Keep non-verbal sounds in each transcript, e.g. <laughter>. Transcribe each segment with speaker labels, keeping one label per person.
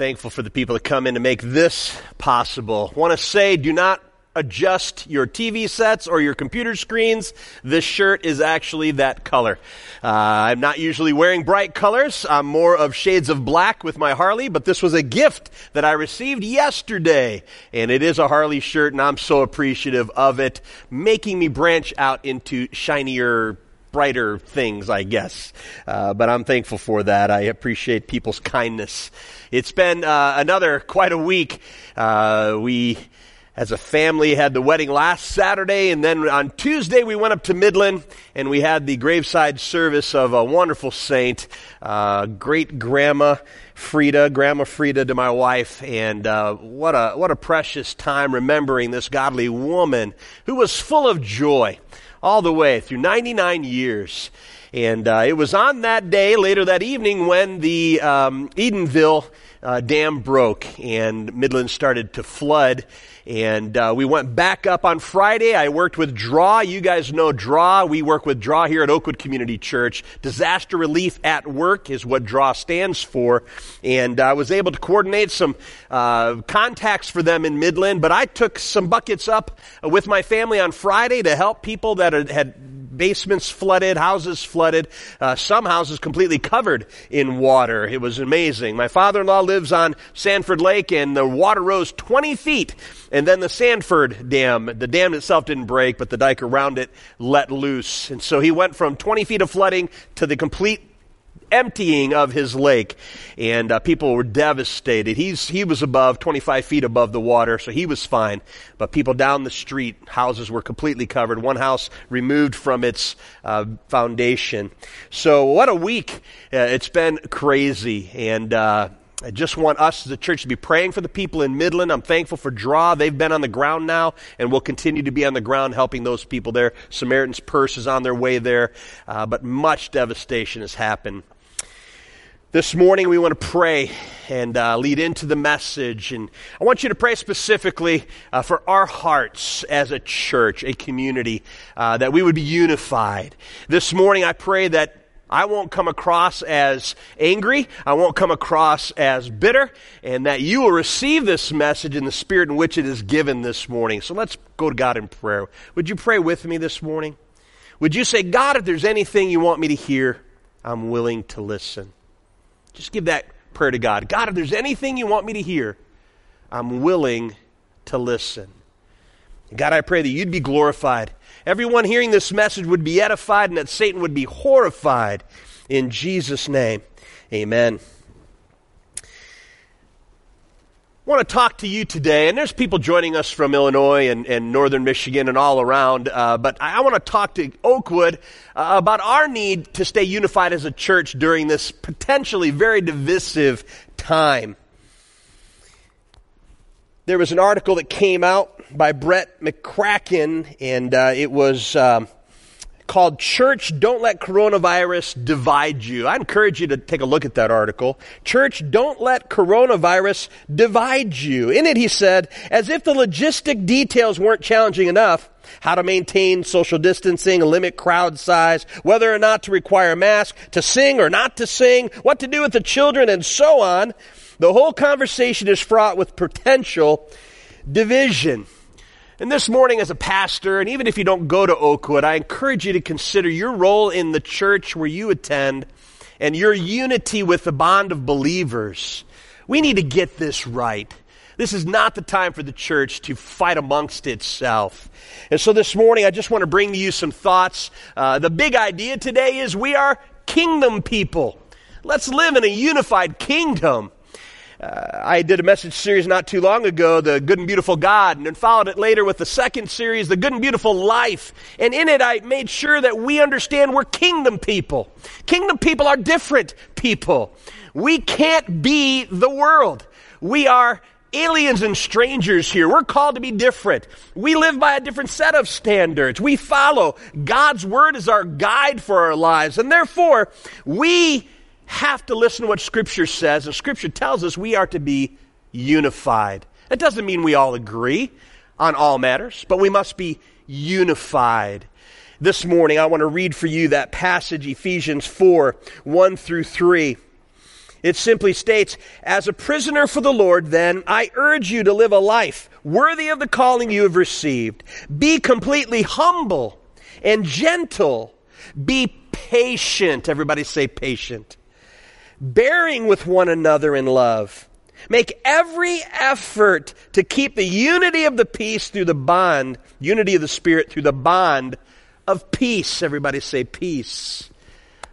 Speaker 1: Thankful for the people that come in to make this possible. Want to say, do not adjust your TV sets or your computer screens. This shirt is actually that color. Uh, I'm not usually wearing bright colors. I'm more of shades of black with my Harley, but this was a gift that I received yesterday. And it is a Harley shirt, and I'm so appreciative of it, making me branch out into shinier brighter things, I guess. Uh, but I'm thankful for that. I appreciate people's kindness. It's been uh, another quite a week. Uh, we as a family had the wedding last Saturday, and then on Tuesday we went up to Midland and we had the graveside service of a wonderful saint, uh, great grandma Frida, Grandma Frida to my wife, and uh, what a what a precious time remembering this godly woman who was full of joy all the way through 99 years. And uh, it was on that day, later that evening, when the um, Edenville uh, dam broke and Midland started to flood. And uh, we went back up on Friday. I worked with DRAW. You guys know DRAW. We work with DRAW here at Oakwood Community Church. Disaster Relief at Work is what DRAW stands for. And I was able to coordinate some uh, contacts for them in Midland. But I took some buckets up with my family on Friday to help people that had basements flooded, houses flooded, uh, some houses completely covered in water. It was amazing. My father-in-law lives on Sanford Lake and the water rose 20 feet. And then the Sanford Dam, the dam itself didn't break, but the dike around it let loose. And so he went from 20 feet of flooding to the complete emptying of his lake, and uh, people were devastated. He's, he was above, 25 feet above the water, so he was fine. But people down the street, houses were completely covered. One house removed from its uh, foundation. So what a week. Uh, it's been crazy. And, uh, I just want us as a church to be praying for the people in Midland. I'm thankful for Draw. They've been on the ground now and will continue to be on the ground helping those people there. Samaritan's Purse is on their way there, uh, but much devastation has happened. This morning, we want to pray and uh, lead into the message. And I want you to pray specifically uh, for our hearts as a church, a community, uh, that we would be unified. This morning, I pray that I won't come across as angry. I won't come across as bitter. And that you will receive this message in the spirit in which it is given this morning. So let's go to God in prayer. Would you pray with me this morning? Would you say, God, if there's anything you want me to hear, I'm willing to listen. Just give that prayer to God. God, if there's anything you want me to hear, I'm willing to listen. God, I pray that you'd be glorified. Everyone hearing this message would be edified and that Satan would be horrified. In Jesus' name, amen. I want to talk to you today, and there's people joining us from Illinois and, and northern Michigan and all around, uh, but I, I, want to talk to Oakwood uh, about our need to stay unified as a church during this potentially very divisive time. There was an article that came out by Brett McCracken, and uh, it was. Um, called Church Don't Let Coronavirus Divide You. I encourage you to take a look at that article. Church Don't Let Coronavirus Divide You. In it, he said, as if the logistic details weren't challenging enough, how to maintain social distancing, limit crowd size, whether or not to require a mask, to sing or not to sing, what to do with the children, and so on. The whole conversation is fraught with potential division. And this morning, as a pastor, and even if you don't go to Oakwood, I encourage you to consider your role in the church where you attend and your unity with the bond of believers. We need to get this right. This is not the time for the church to fight amongst itself. And so this morning, I just want to bring to you some thoughts. Uh, the big idea today is we are kingdom people. Let's live in a unified kingdom. Uh, I did a message series not too long ago, The Good and Beautiful God, and then followed it later with the second series, The Good and Beautiful Life. And in it, I made sure that we understand we're kingdom people. Kingdom people are different people. We can't be the world. We are aliens and strangers here. We're called to be different. We live by a different set of standards. We follow God's word as our guide for our lives. And therefore, we have to listen to what Scripture says, and Scripture tells us we are to be unified. That doesn't mean we all agree on all matters, but we must be unified. This morning, I want to read for you that passage, Ephesians 4 1 through 3. It simply states, As a prisoner for the Lord, then, I urge you to live a life worthy of the calling you have received. Be completely humble and gentle. Be patient. Everybody say patient. Bearing with one another in love. Make every effort to keep the unity of the peace through the bond, unity of the Spirit through the bond of peace. Everybody say peace.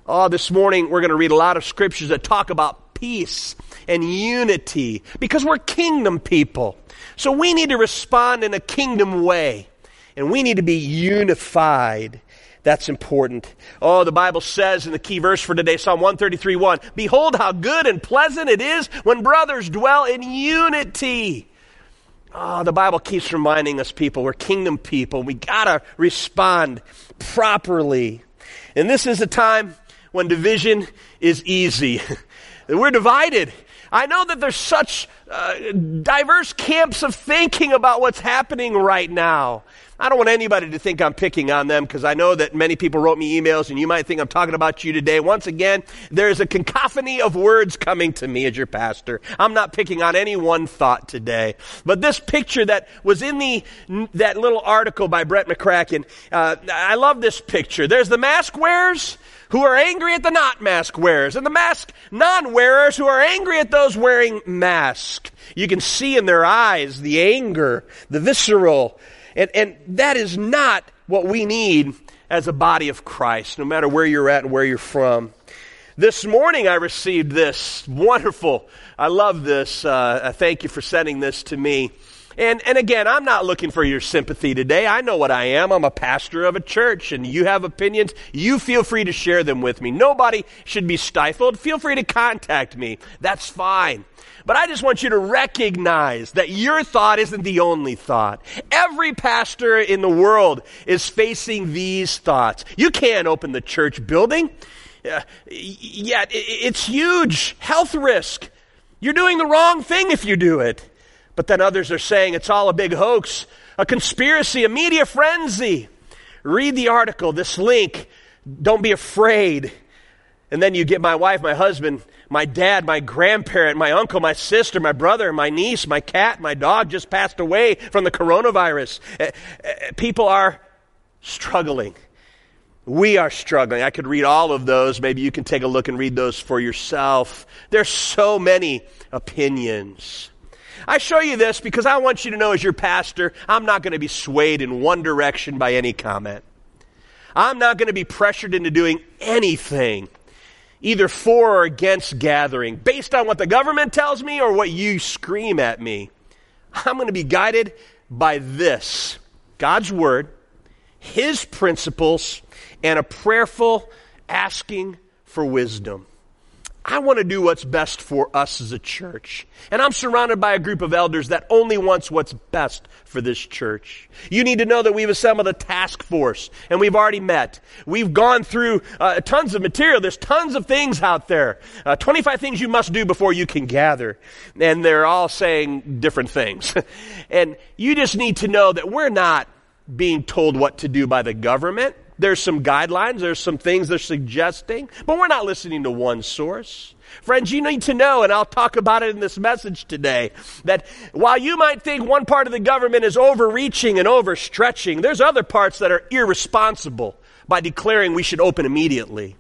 Speaker 1: Oh, this morning we're going to read a lot of scriptures that talk about peace and unity because we're kingdom people. So we need to respond in a kingdom way and we need to be unified. That's important. Oh, the Bible says in the key verse for today, Psalm 133 1, Behold how good and pleasant it is when brothers dwell in unity. Oh, the Bible keeps reminding us people, we're kingdom people. We gotta respond properly. And this is a time when division is easy. <laughs> We're divided. I know that there's such uh, diverse camps of thinking about what's happening right now. I don't want anybody to think I'm picking on them because I know that many people wrote me emails and you might think I'm talking about you today. Once again, there's a cacophony of words coming to me as your pastor. I'm not picking on any one thought today. But this picture that was in the, that little article by Brett McCracken, uh, I love this picture. There's the mask wearers who are angry at the not mask wearers and the mask non wearers who are angry at those wearing masks. You can see in their eyes the anger, the visceral, and, and that is not what we need as a body of Christ, no matter where you're at and where you're from. This morning I received this wonderful, I love this. Uh, thank you for sending this to me. And, and again, I'm not looking for your sympathy today. I know what I am. I'm a pastor of a church, and you have opinions. You feel free to share them with me. Nobody should be stifled. Feel free to contact me. That's fine. But I just want you to recognize that your thought isn't the only thought. Every pastor in the world is facing these thoughts. You can't open the church building. Uh, yet it's huge health risk. You're doing the wrong thing if you do it. But then others are saying it's all a big hoax, a conspiracy, a media frenzy. Read the article, this link. Don't be afraid. And then you get my wife, my husband, my dad, my grandparent, my uncle, my sister, my brother, my niece, my cat, my dog just passed away from the coronavirus. Eh, eh, people are struggling. We are struggling. I could read all of those. Maybe you can take a look and read those for yourself. There's so many opinions. I show you this because I want you to know, as your pastor, I'm not going to be swayed in one direction by any comment. I'm not going to be pressured into doing anything, either for or against gathering, based on what the government tells me or what you scream at me. I'm going to be guided by this God's Word, His principles, and a prayerful asking for wisdom. I want to do what's best for us as a church. And I'm surrounded by a group of elders that only wants what's best for this church. You need to know that we've assembled a task force and we've already met. We've gone through uh, tons of material. There's tons of things out there. Uh, 25 things you must do before you can gather. And they're all saying different things. <laughs> and you just need to know that we're not being told what to do by the government. There's some guidelines, there's some things they're suggesting, but we're not listening to one source. Friends, you need to know, and I'll talk about it in this message today, that while you might think one part of the government is overreaching and overstretching, there's other parts that are irresponsible by declaring we should open immediately.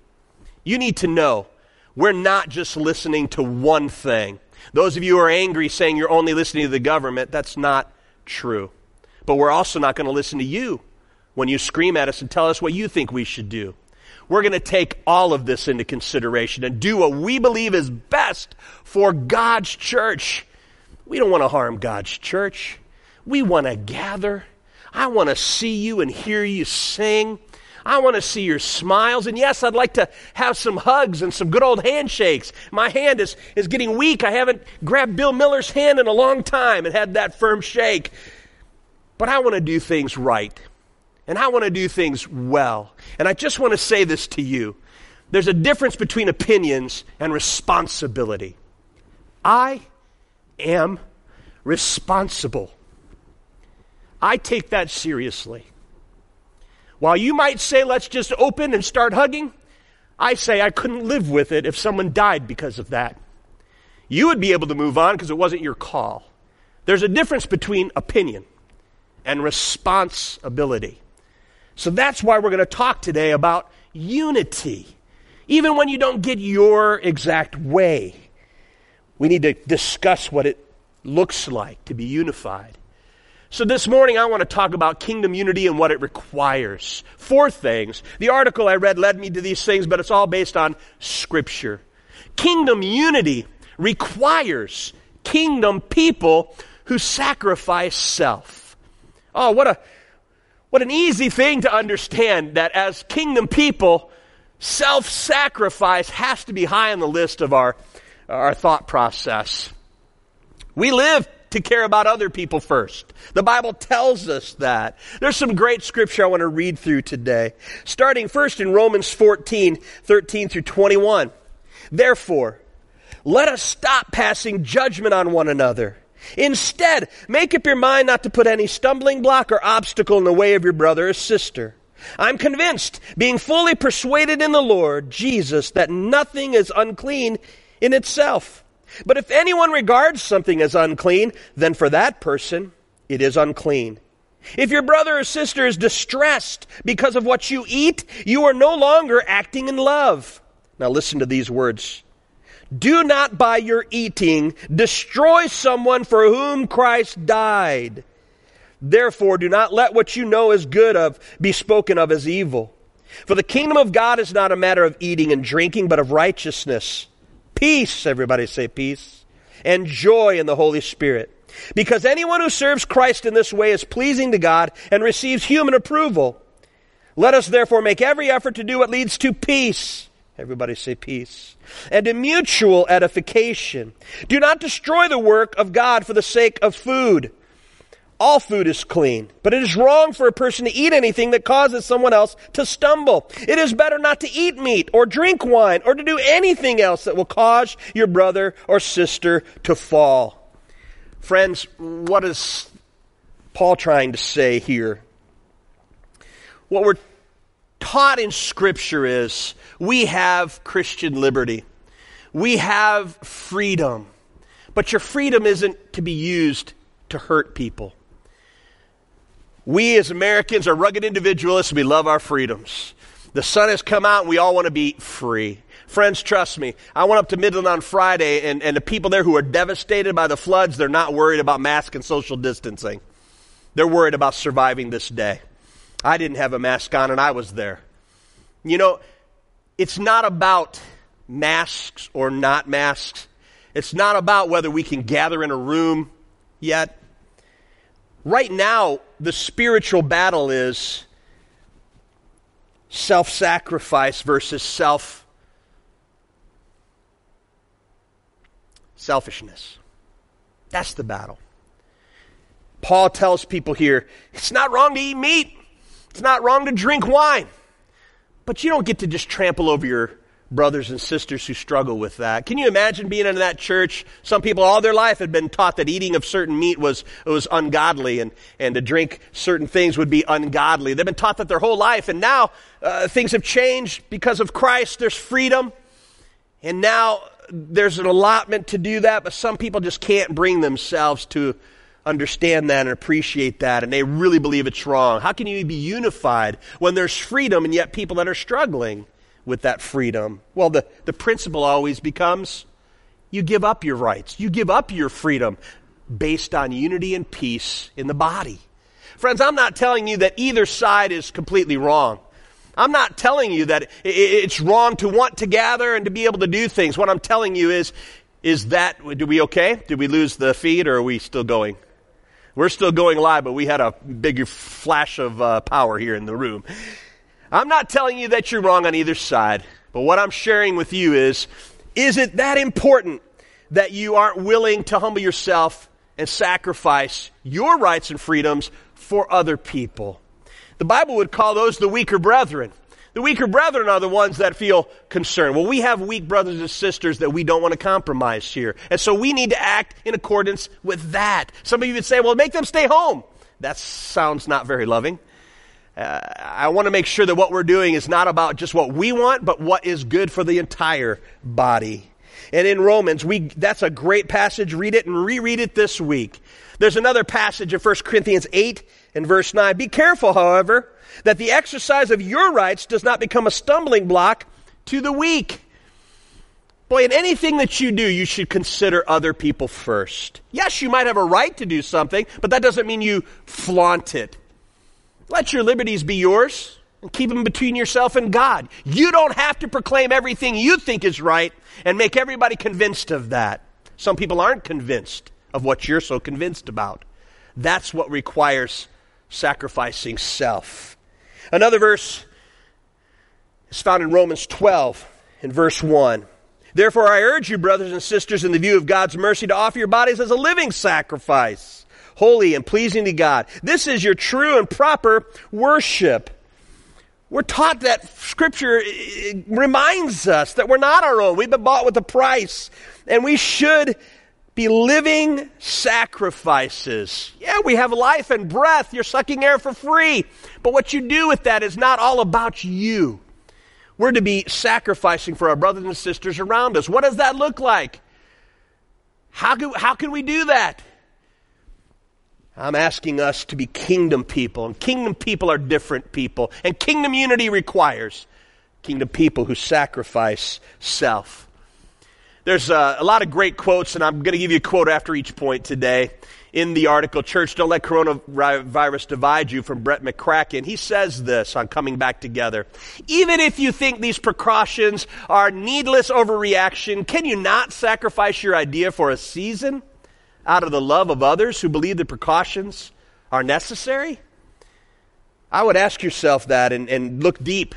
Speaker 1: You need to know we're not just listening to one thing. Those of you who are angry saying you're only listening to the government, that's not true. But we're also not going to listen to you when you scream at us and tell us what you think we should do. We're going to take all of this into consideration and do what we believe is best for God's church. We don't want to harm God's church. We want to gather. I want to see you and hear you sing. I want to see your smiles. And yes, I'd like to have some hugs and some good old handshakes. My hand is, is getting weak. I haven't grabbed Bill Miller's hand in a long time and had that firm shake. But I want to do things right. And I want to do things well. And I just want to say this to you there's a difference between opinions and responsibility. I am responsible. I take that seriously. While you might say, let's just open and start hugging, I say I couldn't live with it if someone died because of that. you would be able to move on because it wasn't your call. There's a difference between opinion and responsibility. So that's why we're going to talk today about unity. Even when you don't get your exact way, we need to discuss what it looks like to be unified. So this morning I want to talk about kingdom unity and what it requires. Four things. The article I read led me to these things, but it's all based on scripture. Kingdom unity requires kingdom people who sacrifice self. Oh, what a what an easy thing to understand that as kingdom people, self-sacrifice has to be high on the list of our our thought process. We live to care about other people first. The Bible tells us that. There's some great scripture I want to read through today. Starting first in Romans 14, 13 through 21. Therefore, let us stop passing judgment on one another. Instead, make up your mind not to put any stumbling block or obstacle in the way of your brother or sister. I'm convinced, being fully persuaded in the Lord Jesus, that nothing is unclean in itself but if anyone regards something as unclean, then for that person it is unclean. If your brother or sister is distressed because of what you eat, you are no longer acting in love. Now listen to these words. Do not by your eating destroy someone for whom Christ died. Therefore, do not let what you know is good of be spoken of as evil. For the kingdom of God is not a matter of eating and drinking, but of righteousness peace, everybody say peace, and joy in the Holy Spirit. Because anyone who serves Christ in this way is pleasing to God and receives human approval. Let us therefore make every effort to do what leads to peace. Everybody say peace. And to mutual edification. Do not destroy the work of God for the sake of food. All food is clean, but it is wrong for a person to eat anything that causes someone else to stumble. It is better not to eat meat or drink wine or to do anything else that will cause your brother or sister to fall. Friends, what is Paul trying to say here? What we're taught in Scripture is we have Christian liberty, we have freedom, but your freedom isn't to be used to hurt people. We as Americans are rugged individualists. We love our freedoms. The sun has come out and we all want to be free. Friends, trust me. I went up to Midland on Friday and, and the people there who are devastated by the floods, they're not worried about mask and social distancing. They're worried about surviving this day. I didn't have a mask on and I was there. You know, it's not about masks or not masks. It's not about whether we can gather in a room yet. Right now, the spiritual battle is self sacrifice versus self selfishness. That's the battle. Paul tells people here it's not wrong to eat meat, it's not wrong to drink wine, but you don't get to just trample over your brothers and sisters who struggle with that. Can you imagine being in that church? Some people all their life had been taught that eating of certain meat was, was ungodly and, and to drink certain things would be ungodly. They've been taught that their whole life and now uh, things have changed because of Christ. There's freedom and now there's an allotment to do that, but some people just can't bring themselves to understand that and appreciate that and they really believe it's wrong. How can you be unified when there's freedom and yet people that are struggling? with that freedom? Well, the, the principle always becomes you give up your rights, you give up your freedom based on unity and peace in the body. Friends, I'm not telling you that either side is completely wrong. I'm not telling you that it's wrong to want to gather and to be able to do things. What I'm telling you is, is that, do we okay? Did we lose the feed or are we still going? We're still going live, but we had a big flash of uh, power here in the room. I'm not telling you that you're wrong on either side, but what I'm sharing with you is is it that important that you aren't willing to humble yourself and sacrifice your rights and freedoms for other people? The Bible would call those the weaker brethren. The weaker brethren are the ones that feel concerned. Well, we have weak brothers and sisters that we don't want to compromise here. And so we need to act in accordance with that. Some of you would say, well, make them stay home. That sounds not very loving uh, I want to make sure that what we're doing is not about just what we want, but what is good for the entire body. And in Romans, we, that's a great passage. Read it and reread it this week. There's another passage in 1 Corinthians 8 and verse 9. Be careful, however, that the exercise of your rights does not become a stumbling block to the weak. Boy, in anything that you do, you should consider other people first. Yes, you might have a right to do something, but that doesn't mean you flaunt it. Let your liberties be yours and keep them between yourself and God. You don't have to proclaim everything you think is right and make everybody convinced of that. Some people aren't convinced of what you're so convinced about. That's what requires sacrificing self. Another verse is found in Romans 12 in verse 1. Therefore, I urge you, brothers and sisters, in the view of God's mercy, to offer your bodies as a living sacrifice, holy and pleasing to God. This is your true and proper worship. We're taught that Scripture uh, reminds us that we're not our own. We've been bought with a price, and we should be living sacrifices. Yeah, we have life and breath. You're sucking air for free. But what you do with that is not all about you. We're to be sacrificing for our brothers and sisters around us. What does that look like? How can, how can we do that? I'm asking us to be kingdom people, and kingdom people are different people, and kingdom unity requires kingdom people who sacrifice self. There's a, a lot of great quotes, and I'm going to give you a quote after each point today in the article, Church, Don't Let Coronavirus Divide You, from Brett McCracken. He says this on coming back together. Even if you think these precautions are needless overreaction, can you not sacrifice your idea for a season out of the love of others who believe the precautions are necessary? I would ask yourself that and, and look deep.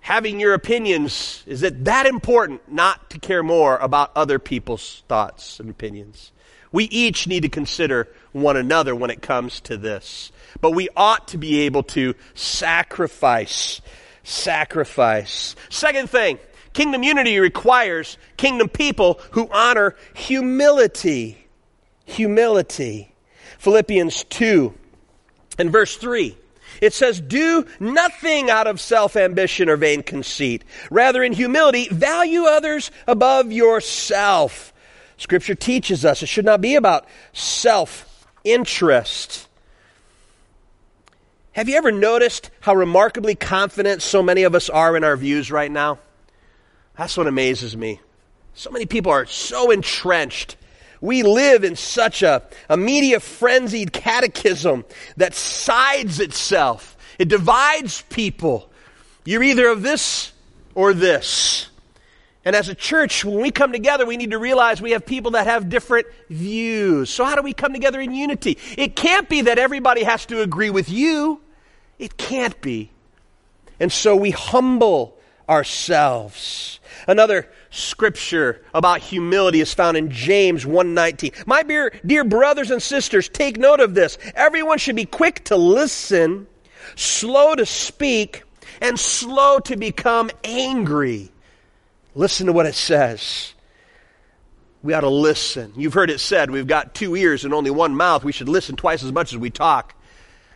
Speaker 1: Having your opinions, is it that important not to care more about other people's thoughts and opinions? We each need to consider one another when it comes to this. But we ought to be able to sacrifice. Sacrifice. Second thing, kingdom unity requires kingdom people who honor humility. Humility. Philippians 2 and verse 3. It says, Do nothing out of self ambition or vain conceit. Rather, in humility, value others above yourself Scripture teaches us it should not be about self interest. Have you ever noticed how remarkably confident so many of us are in our views right now? That's what amazes me. So many people are so entrenched. We live in such a, a media frenzied catechism that sides itself. It divides people. You're either of this or this. And as a church, when we come together, we need to realize we have people that have different views. So, how do we come together in unity? It can't be that everybody has to agree with you. It can't be. And so we humble ourselves. Another scripture about humility is found in James 1:19. My dear, dear brothers and sisters, take note of this. Everyone should be quick to listen, slow to speak, and slow to become angry. Listen to what it says. We ought to listen. You've heard it said, we've got two ears and only one mouth. We should listen twice as much as we talk.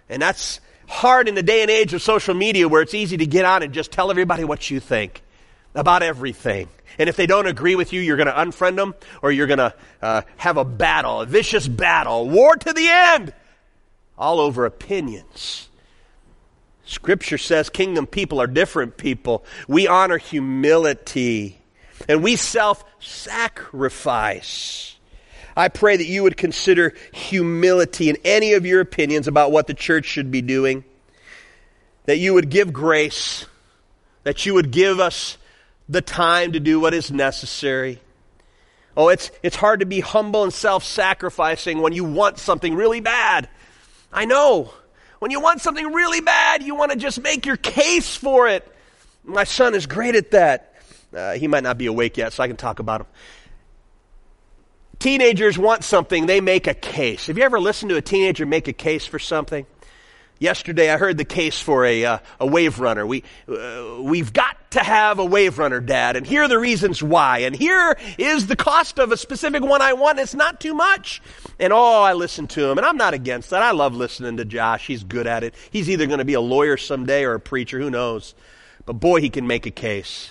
Speaker 1: And that's hard in the day and age of social media where it's easy to get on and just tell everybody what you think about everything. And if they don't agree with you, you're going to unfriend them or you're going to uh, have a battle, a vicious battle, war to the end, all over opinions. Scripture says kingdom people are different people. We honor humility and we self sacrifice. I pray that you would consider humility in any of your opinions about what the church should be doing, that you would give grace, that you would give us the time to do what is necessary. Oh, it's, it's hard to be humble and self sacrificing when you want something really bad. I know. When you want something really bad, you want to just make your case for it. My son is great at that. Uh, he might not be awake yet, so I can talk about him. Teenagers want something, they make a case. Have you ever listened to a teenager make a case for something? Yesterday, I heard the case for a, uh, a wave runner. We, uh, we've got to have a wave runner, Dad, and here are the reasons why. And here is the cost of a specific one I want. It's not too much. And oh, I listened to him, and I'm not against that. I love listening to Josh. He's good at it. He's either going to be a lawyer someday or a preacher, who knows. But boy, he can make a case.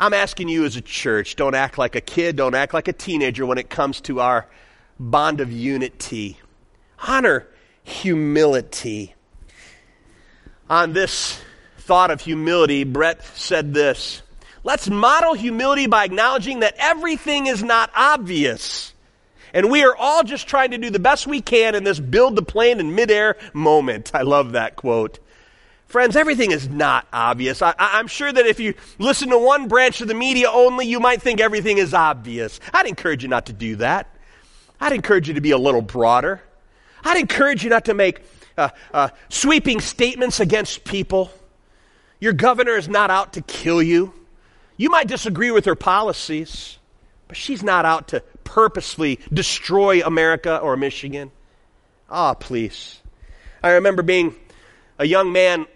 Speaker 1: I'm asking you as a church, don't act like a kid, don't act like a teenager when it comes to our bond of unity. Honor humility. On this thought of humility, Brett said this Let's model humility by acknowledging that everything is not obvious. And we are all just trying to do the best we can in this build the plane in midair moment. I love that quote. Friends, everything is not obvious. I, am sure that if you listen to one branch of the media only, you might think everything is obvious. I'd encourage you not to do that. I'd encourage you to be a little broader. I'd encourage you not to make uh, uh, sweeping statements against people. Your governor is not out to kill you. You might disagree with her policies, but she's not out to purposely destroy America or Michigan. Ah, please. I remember being a young man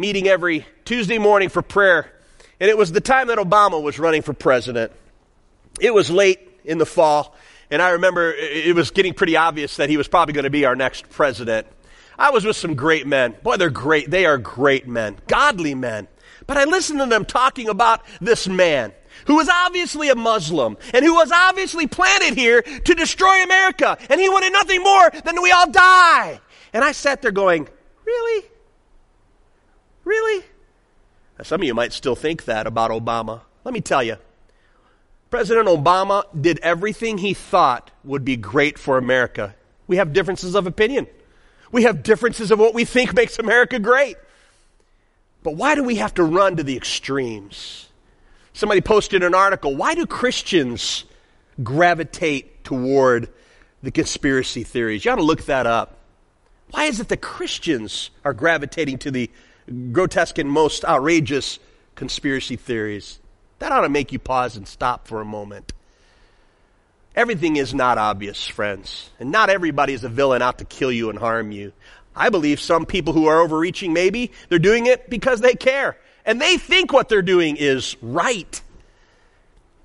Speaker 1: meeting every Tuesday morning for prayer. And it was the time that Obama was running for president. It was late in the fall, and I remember it was getting pretty obvious that he was probably going to be our next president. I was with some great men. Boy, they're great. They are great men, godly men. But I listened to them talking about this man who was obviously a Muslim and who was obviously planted here to destroy America. And he wanted nothing more than we all die. And I sat there going, Really? Really? some of you might still think that about Obama. Let me tell you. President Obama did everything he thought would be great for America. We have differences of opinion. We have differences of what we think makes America great. But why do we have to run to the extremes? Somebody posted an article. Why do Christians gravitate toward the conspiracy theories? You ought to look that up. Why is it that Christians are gravitating to the grotesque and most outrageous conspiracy theories. That ought to make you pause and stop for a moment. Everything is not obvious, friends. And not everybody is a villain out to kill you and harm you. I believe some people who are overreaching, maybe, they're doing it because they care. And they think what they're doing is right.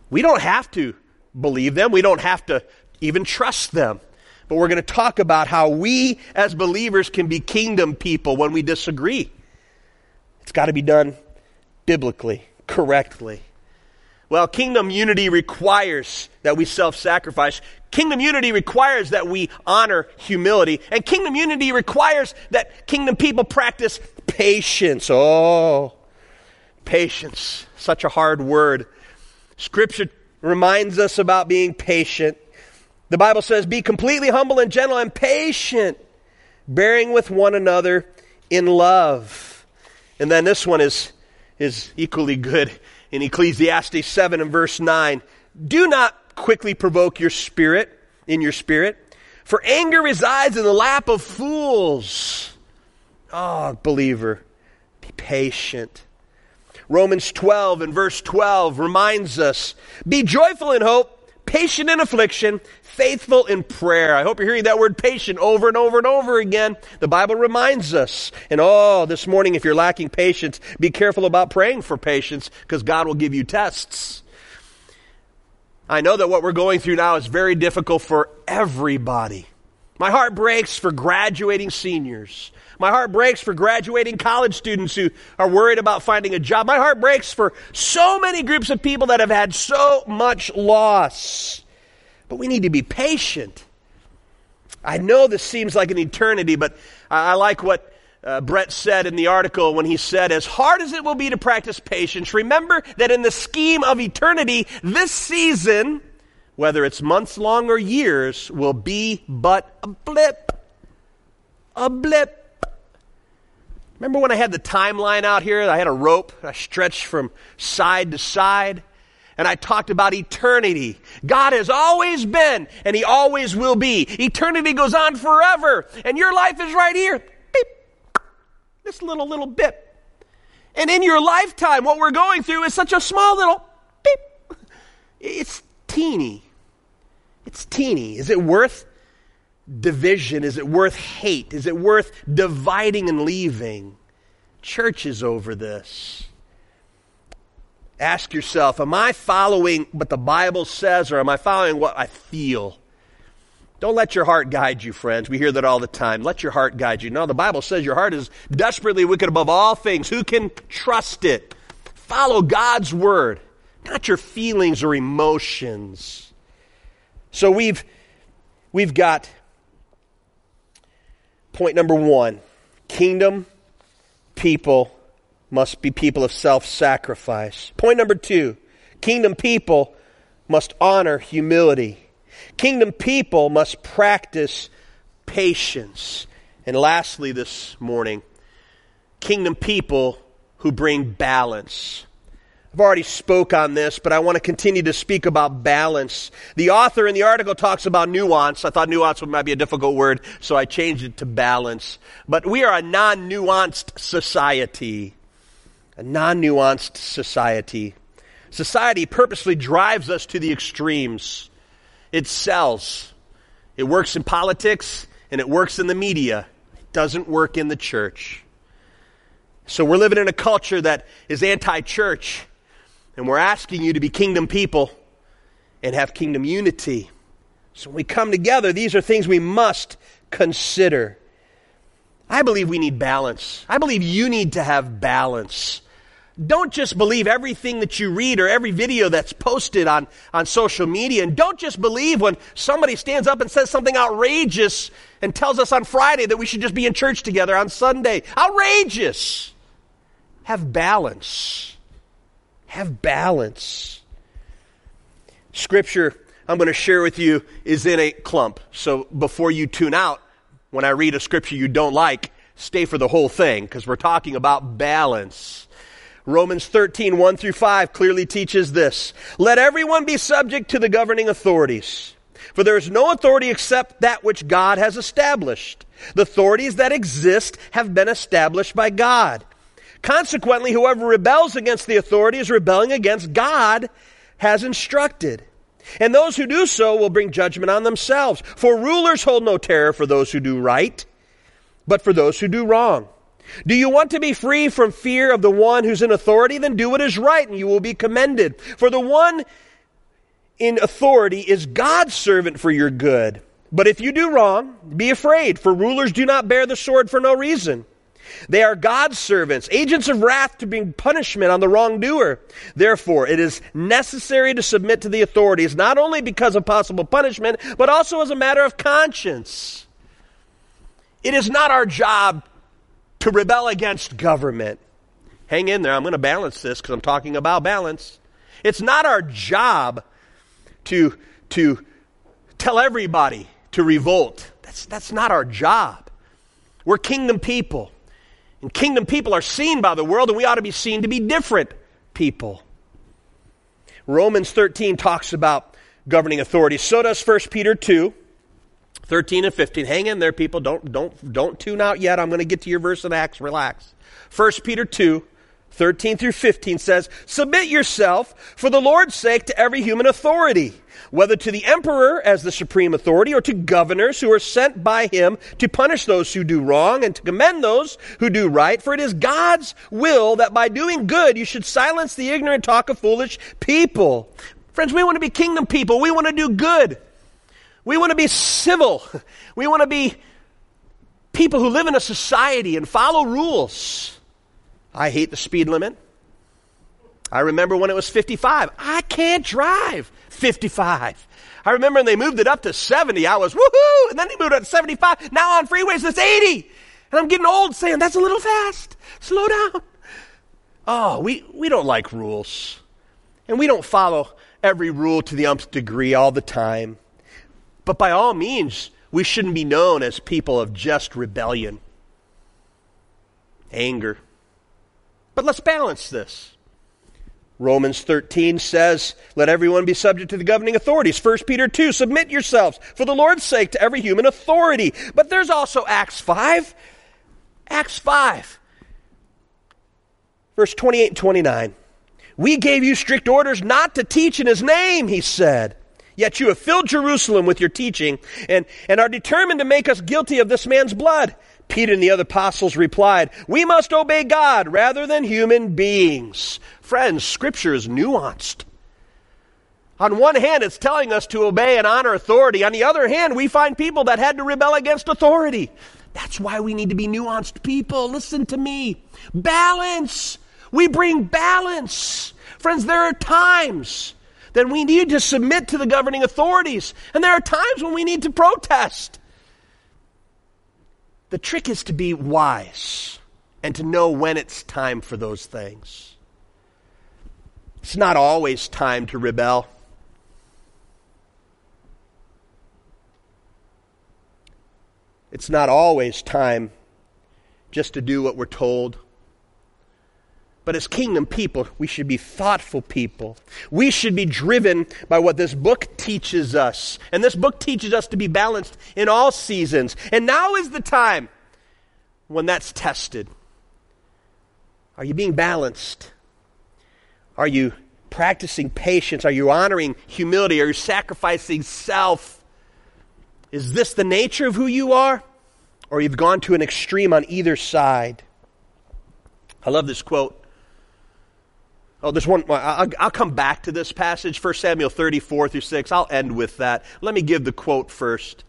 Speaker 1: We don't have to believe them. We don't have to even trust them. But we're going to talk about how we as believers can be kingdom people when we disagree. It's got to be done biblically, correctly. Well, kingdom unity requires that we self sacrifice. Kingdom unity requires that we honor humility. And kingdom unity requires that kingdom people practice patience. Oh, patience. Such a hard word. Scripture reminds us about being patient. The Bible says, Be completely humble and gentle and patient, bearing with one another in love. And then this one is, is equally good in Ecclesiastes 7 and verse 9. Do not quickly provoke your spirit in your spirit, for anger resides in the lap of fools. Oh, believer, be patient. Romans 12 and verse 12 reminds us be joyful in hope patient in affliction, faithful in prayer. I hope you're hearing that word patient over and over and over again. The Bible reminds us. And oh, this morning, if you're lacking patience, be careful about praying for patience because God will give you tests. I know that what we're going through now is very difficult for everybody. My heart breaks for graduating seniors. My heart breaks for graduating college students who are worried about finding a job. My heart breaks for so many groups of people that have had so much loss. But we need to be patient. I know this seems like an eternity, but I like what uh, Brett said in the article when he said, As hard as it will be to practice patience, remember that in the scheme of eternity, this season, whether it's months long or years, will be but a blip. A blip. Remember when I had the timeline out here? I had a rope, I stretched from side to side, and I talked about eternity. God has always been, and He always will be. Eternity goes on forever, and your life is right here. Beep. This little, little bit. And in your lifetime, what we're going through is such a small little beep. It's teeny. It's teeny. Is it worth division? Is it worth hate? Is it worth dividing and leaving? Churches over this. Ask yourself, am I following what the Bible says or am I following what I feel? Don't let your heart guide you, friends. We hear that all the time. Let your heart guide you. No, the Bible says your heart is desperately wicked above all things. Who can trust it? Follow God's word. not your feelings or emotions. So we've we've got point number 1. Kingdom people must be people of self-sacrifice. Point number 2. Kingdom people must honor humility. Kingdom people must practice patience. And lastly, this morning, kingdom people who bring balance. I've already spoke on this, but I want to continue to speak about balance. The author in the article talks about nuance. I thought nuance might be a difficult word, so I changed it to balance. But we are a non-nuanced society. A non-nuanced society. Society purposely drives us to the extremes. It sells. It works in politics and it works in the media. It doesn't work in the church. So we're living in a culture that is anti church, and we're asking you to be kingdom people and have kingdom unity. So when we come together, these are things we must consider. I believe we need balance. I believe you need to have balance. Don't just believe everything that you read or every video that's posted on, on social media. And don't just believe when somebody stands up and says something outrageous and tells us on Friday that we should just be in church together on Sunday. Outrageous! Have balance. Have balance. Scripture I'm going to share with you is in a clump. So before you tune out, when I read a scripture you don't like, stay for the whole thing because we're talking about balance. Romans 13, 1 through 5 clearly teaches this. Let everyone be subject to the governing authorities. For there is no authority except that which God has established. The authorities that exist have been established by God. Consequently, whoever rebels against the authority is rebelling against God has instructed. And those who do so will bring judgment on themselves. For rulers hold no terror for those who do right, but for those who do wrong. Do you want to be free from fear of the one who's in authority? Then do what is right and you will be commended. For the one in authority is God's servant for your good. But if you do wrong, be afraid, for rulers do not bear the sword for no reason. They are God's servants, agents of wrath to bring punishment on the wrongdoer. Therefore, it is necessary to submit to the authorities, not only because of possible punishment, but also as a matter of conscience. It is not our job to rebel against government. Hang in there. I'm going to balance this because I'm talking about balance. It's not our job to, to tell everybody to revolt. That's, that's not our job. We're kingdom people. And kingdom people are seen by the world, and we ought to be seen to be different people. Romans 13 talks about governing authorities. So does 1 Peter 2. 13 and 15. Hang in there, people. Don't, don't, don't tune out yet. I'm going to get to your verse in Acts. Relax. 1 Peter 2, 13 through 15 says, Submit yourself for the Lord's sake to every human authority, whether to the emperor as the supreme authority or to governors who are sent by him to punish those who do wrong and to commend those who do right. For it is God's will that by doing good you should silence the ignorant talk of foolish people. Friends, we want to be kingdom people. We want to do good. We want to be civil. <laughs> We want to be people who live in a society and follow rules. I hate the speed limit. I remember when it was 55. I can't drive 55. I remember when they moved it up to 70. I was woohoo! And then they moved it up to 75. Now on freeways it's 80. And I'm getting old saying that's a little fast. Slow down. Oh, we, we don't like rules. And we don't follow every rule to the umpth degree all the time. But by all means, we shouldn't be known as people of just rebellion, anger. But let's balance this. Romans 13 says, Let everyone be subject to the governing authorities. 1 Peter 2, submit yourselves for the Lord's sake to every human authority. But there's also Acts 5. Acts 5, verse 28 and 29. We gave you strict orders not to teach in his name, he said. Yet you have filled Jerusalem with your teaching and, and are determined to make us guilty of this man's blood. Peter and the other apostles replied, We must obey God rather than human beings. Friends, Scripture is nuanced. On one hand, it's telling us to obey and honor authority. On the other hand, we find people that had to rebel against authority. That's why we need to be nuanced people. Listen to me. Balance. We bring balance. Friends, there are times that we need to submit to the governing authorities, and there are times when we need to protest. The trick is to be wise and to know when it's time for those things. It's not always time to rebel. It's not always time just to do what we're told. But as kingdom people, we should be thoughtful people. We should be driven by what this book teaches us. And this book teaches us to be balanced in all seasons. And now is the time when that's tested. Are you being balanced? Are you practicing patience? Are you honoring humility? Are you sacrificing self? Is this the nature of who you are? Or you've gone to an extreme on either side? I love this quote Oh, there's one. I'll, I'll, come back to this passage, 1 Samuel 34 through 6. I'll end with that. Let me give the quote first.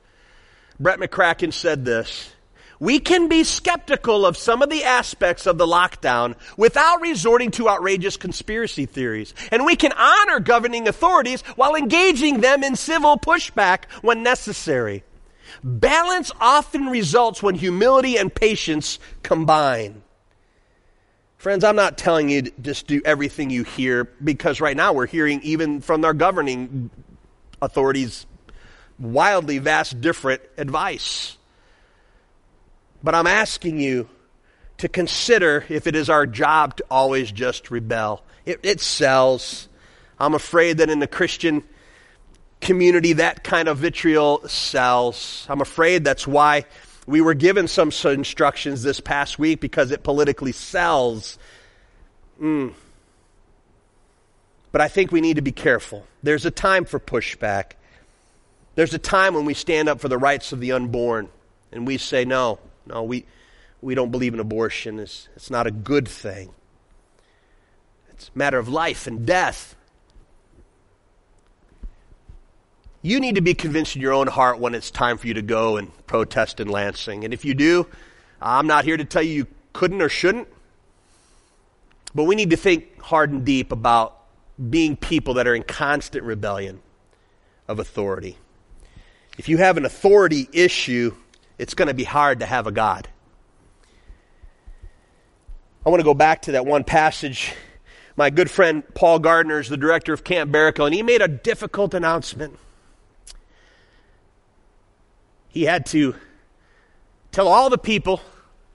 Speaker 1: Brett McCracken said this We can be skeptical of some of the aspects of the lockdown without resorting to outrageous conspiracy theories. And we can honor governing authorities while engaging them in civil pushback when necessary. Balance often results when humility and patience combine. Friends, I'm not telling you to just do everything you hear because right now we're hearing even from our governing authorities wildly vast different advice. But I'm asking you to consider if it is our job to always just rebel. It, it sells. I'm afraid that in the Christian community, that kind of vitriol sells. I'm afraid that's why we were given some instructions this past week because it politically sells. Mm. But I think we need to be careful. There's a time for pushback. There's a time when we stand up for the rights of the unborn and we say, no, no, we, we don't believe in abortion. It's, it's not a good thing. It's a matter of life and death. You need to be convinced in your own heart when it's time for you to go and protest in Lansing. And if you do, I'm not here to tell you you couldn't or shouldn't. But we need to think hard and deep about being people that are in constant rebellion of authority. If you have an authority issue, it's going to be hard to have a God. I want to go back to that one passage. My good friend Paul Gardner is the director of Camp Barakel, and he made a difficult announcement he had to tell all the people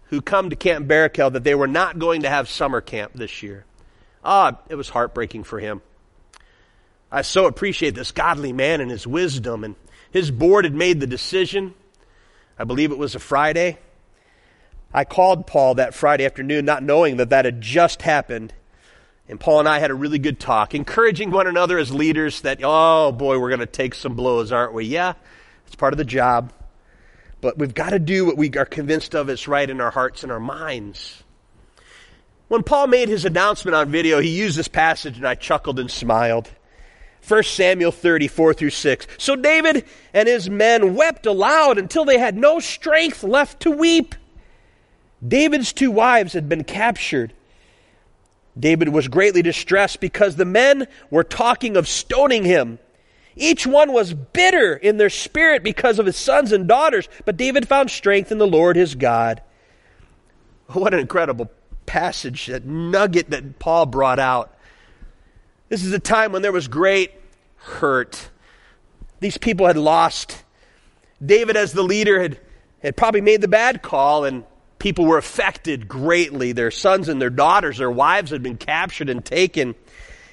Speaker 1: who come to Camp Barakel that they were not going to have summer camp this year. Ah, it was heartbreaking for him. I so appreciate this godly man and his wisdom. And his board had made the decision. I believe it was a Friday. I called Paul that Friday afternoon, not knowing that that had just happened. And Paul and I had a really good talk, encouraging one another as leaders that, oh boy, we're going to take some blows, aren't we? Yeah, it's part of the job. But we've got to do what we are convinced of is right in our hearts and our minds. When Paul made his announcement on video, he used this passage and I chuckled and smiled. 1 Samuel 34 through 6. So David and his men wept aloud until they had no strength left to weep. David's two wives had been captured. David was greatly distressed because the men were talking of stoning him. Each one was bitter in their spirit because of his sons and daughters, but David found strength in the Lord his God. What an incredible passage, that nugget that Paul brought out. This is a time when there was great hurt. These people had lost. David, as the leader, had, had probably made the bad call, and people were affected greatly. Their sons and their daughters, their wives had been captured and taken.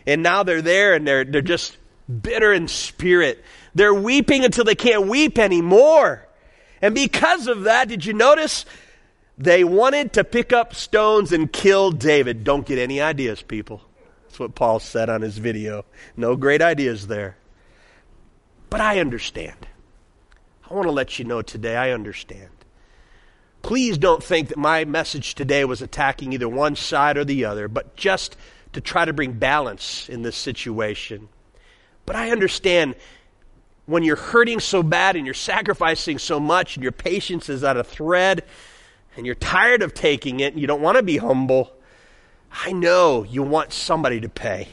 Speaker 1: And now they're there and they're, they're just bitter in spirit. They're weeping until they can't weep anymore. And because of that, did you notice? They wanted to pick up stones and kill David. Don't get any ideas, people. That's what Paul said on his video. No great ideas there. But I understand. I want to let you know today, I understand. Please don't think that my message today was attacking either one side or the other, but just to try to bring balance in this situation. But I understand when you're hurting so bad and you're sacrificing so much and your patience is at a thread and you're tired of taking it and you don't want to be humble, I know you want somebody to pay.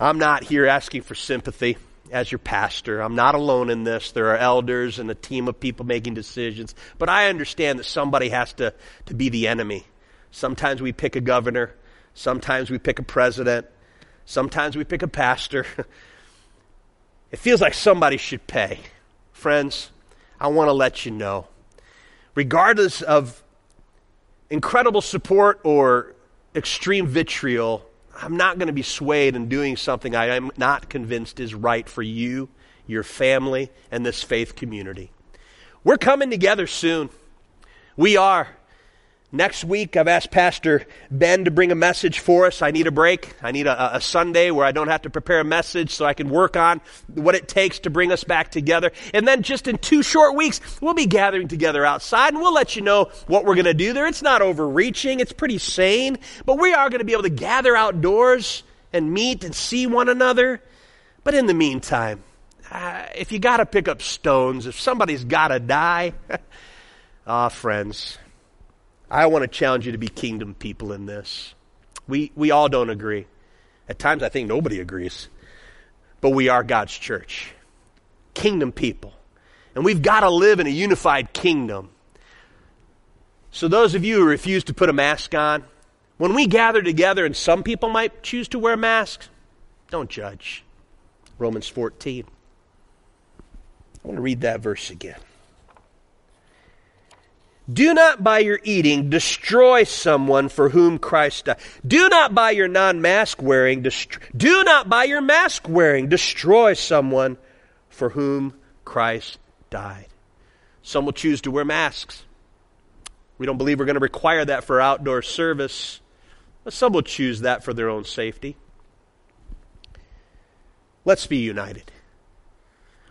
Speaker 1: I'm not here asking for sympathy as your pastor. I'm not alone in this. There are elders and a team of people making decisions. But I understand that somebody has to, to be the enemy. Sometimes we pick a governor. Sometimes we pick a president. Sometimes we pick a pastor. <laughs> it feels like somebody should pay. Friends, I want to let you know, regardless of incredible support or extreme vitriol, I'm not going to be swayed in doing something I am not convinced is right for you, your family, and this faith community. We're coming together soon. We are. Next week, I've asked Pastor Ben to bring a message for us. I need a break. I need a, a, Sunday where I don't have to prepare a message so I can work on what it takes to bring us back together. And then just in two short weeks, we'll be gathering together outside and we'll let you know what we're going to do there. It's not overreaching. It's pretty sane, but we are going to be able to gather outdoors and meet and see one another. But in the meantime, uh, if you got to pick up stones, if somebody's got to die, <laughs> ah, friends, I want to challenge you to be kingdom people in this. We, we all don't agree. At times, I think nobody agrees. But we are God's church, kingdom people. And we've got to live in a unified kingdom. So, those of you who refuse to put a mask on, when we gather together and some people might choose to wear masks, don't judge. Romans 14. I want to read that verse again. Do not by your eating destroy someone for whom Christ died. Do not by your non-mask wearing, dest- do not by your mask wearing destroy someone for whom Christ died. Some will choose to wear masks. We don't believe we're going to require that for outdoor service, but some will choose that for their own safety. Let's be united.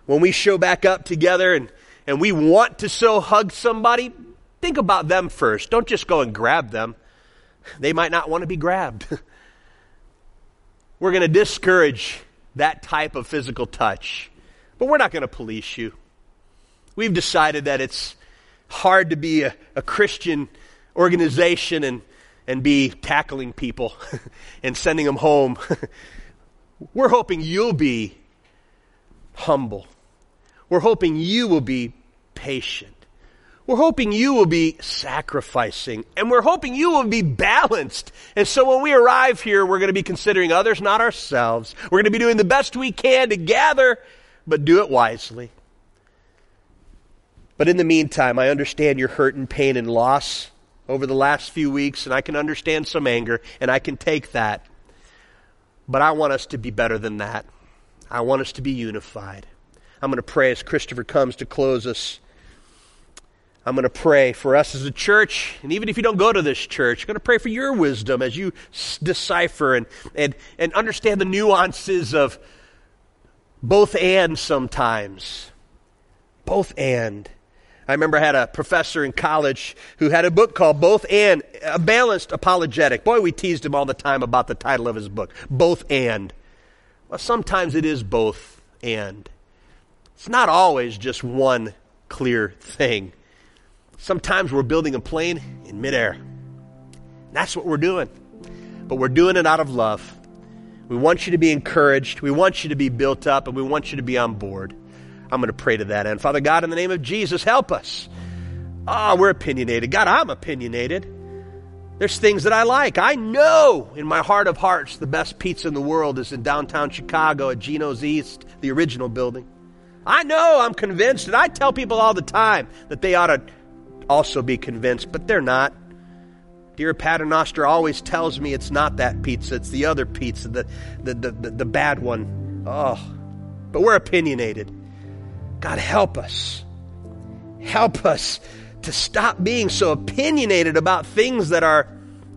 Speaker 1: When we show back up together and, and we want to so hug somebody, Think about them first. Don't just go and grab them. They might not want to be grabbed. <laughs> we're going to discourage that type of physical touch, but we're not going to police you. We've decided that it's hard to be a, a Christian organization and, and be tackling people <laughs> and sending them home. <laughs> we're hoping you'll be humble. We're hoping you will be patient. We're hoping you will be sacrificing and we're hoping you will be balanced. And so when we arrive here, we're going to be considering others, not ourselves. We're going to be doing the best we can to gather, but do it wisely. But in the meantime, I understand your hurt and pain and loss over the last few weeks, and I can understand some anger, and I can take that. But I want us to be better than that. I want us to be unified. I'm going to pray as Christopher comes to close us. I'm going to pray for us as a church, and even if you don't go to this church, I'm going to pray for your wisdom as you decipher and, and, and understand the nuances of both and sometimes. Both and. I remember I had a professor in college who had a book called Both and, a balanced apologetic. Boy, we teased him all the time about the title of his book, Both and. Well, sometimes it is both and. It's not always just one clear thing. Sometimes we're building a plane in midair. That's what we're doing. But we're doing it out of love. We want you to be encouraged. We want you to be built up, and we want you to be on board. I'm going to pray to that end. Father God, in the name of Jesus, help us. Ah, oh, we're opinionated. God, I'm opinionated. There's things that I like. I know in my heart of hearts the best pizza in the world is in downtown Chicago at Geno's East, the original building. I know, I'm convinced, and I tell people all the time that they ought to also be convinced, but they're not. Dear Paternoster always tells me it's not that pizza, it's the other pizza, the, the, the, the, the bad one. Oh, but we're opinionated. God, help us. Help us to stop being so opinionated about things that are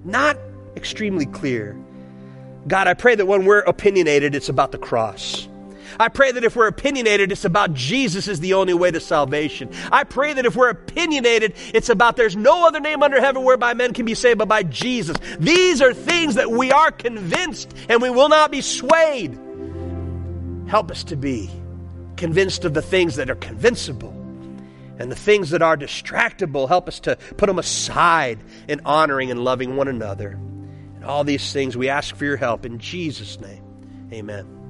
Speaker 1: not extremely clear. God, I pray that when we're opinionated, it's about the cross. I pray that if we're opinionated, it's about Jesus is the only way to salvation. I pray that if we're opinionated, it's about there's no other name under heaven whereby men can be saved but by Jesus. These are things that we are convinced and we will not be swayed. Help us to be convinced of the things that are convincible and the things that are distractible. Help us to put them aside in honoring and loving one another. And all these things we ask for your help in Jesus' name. Amen.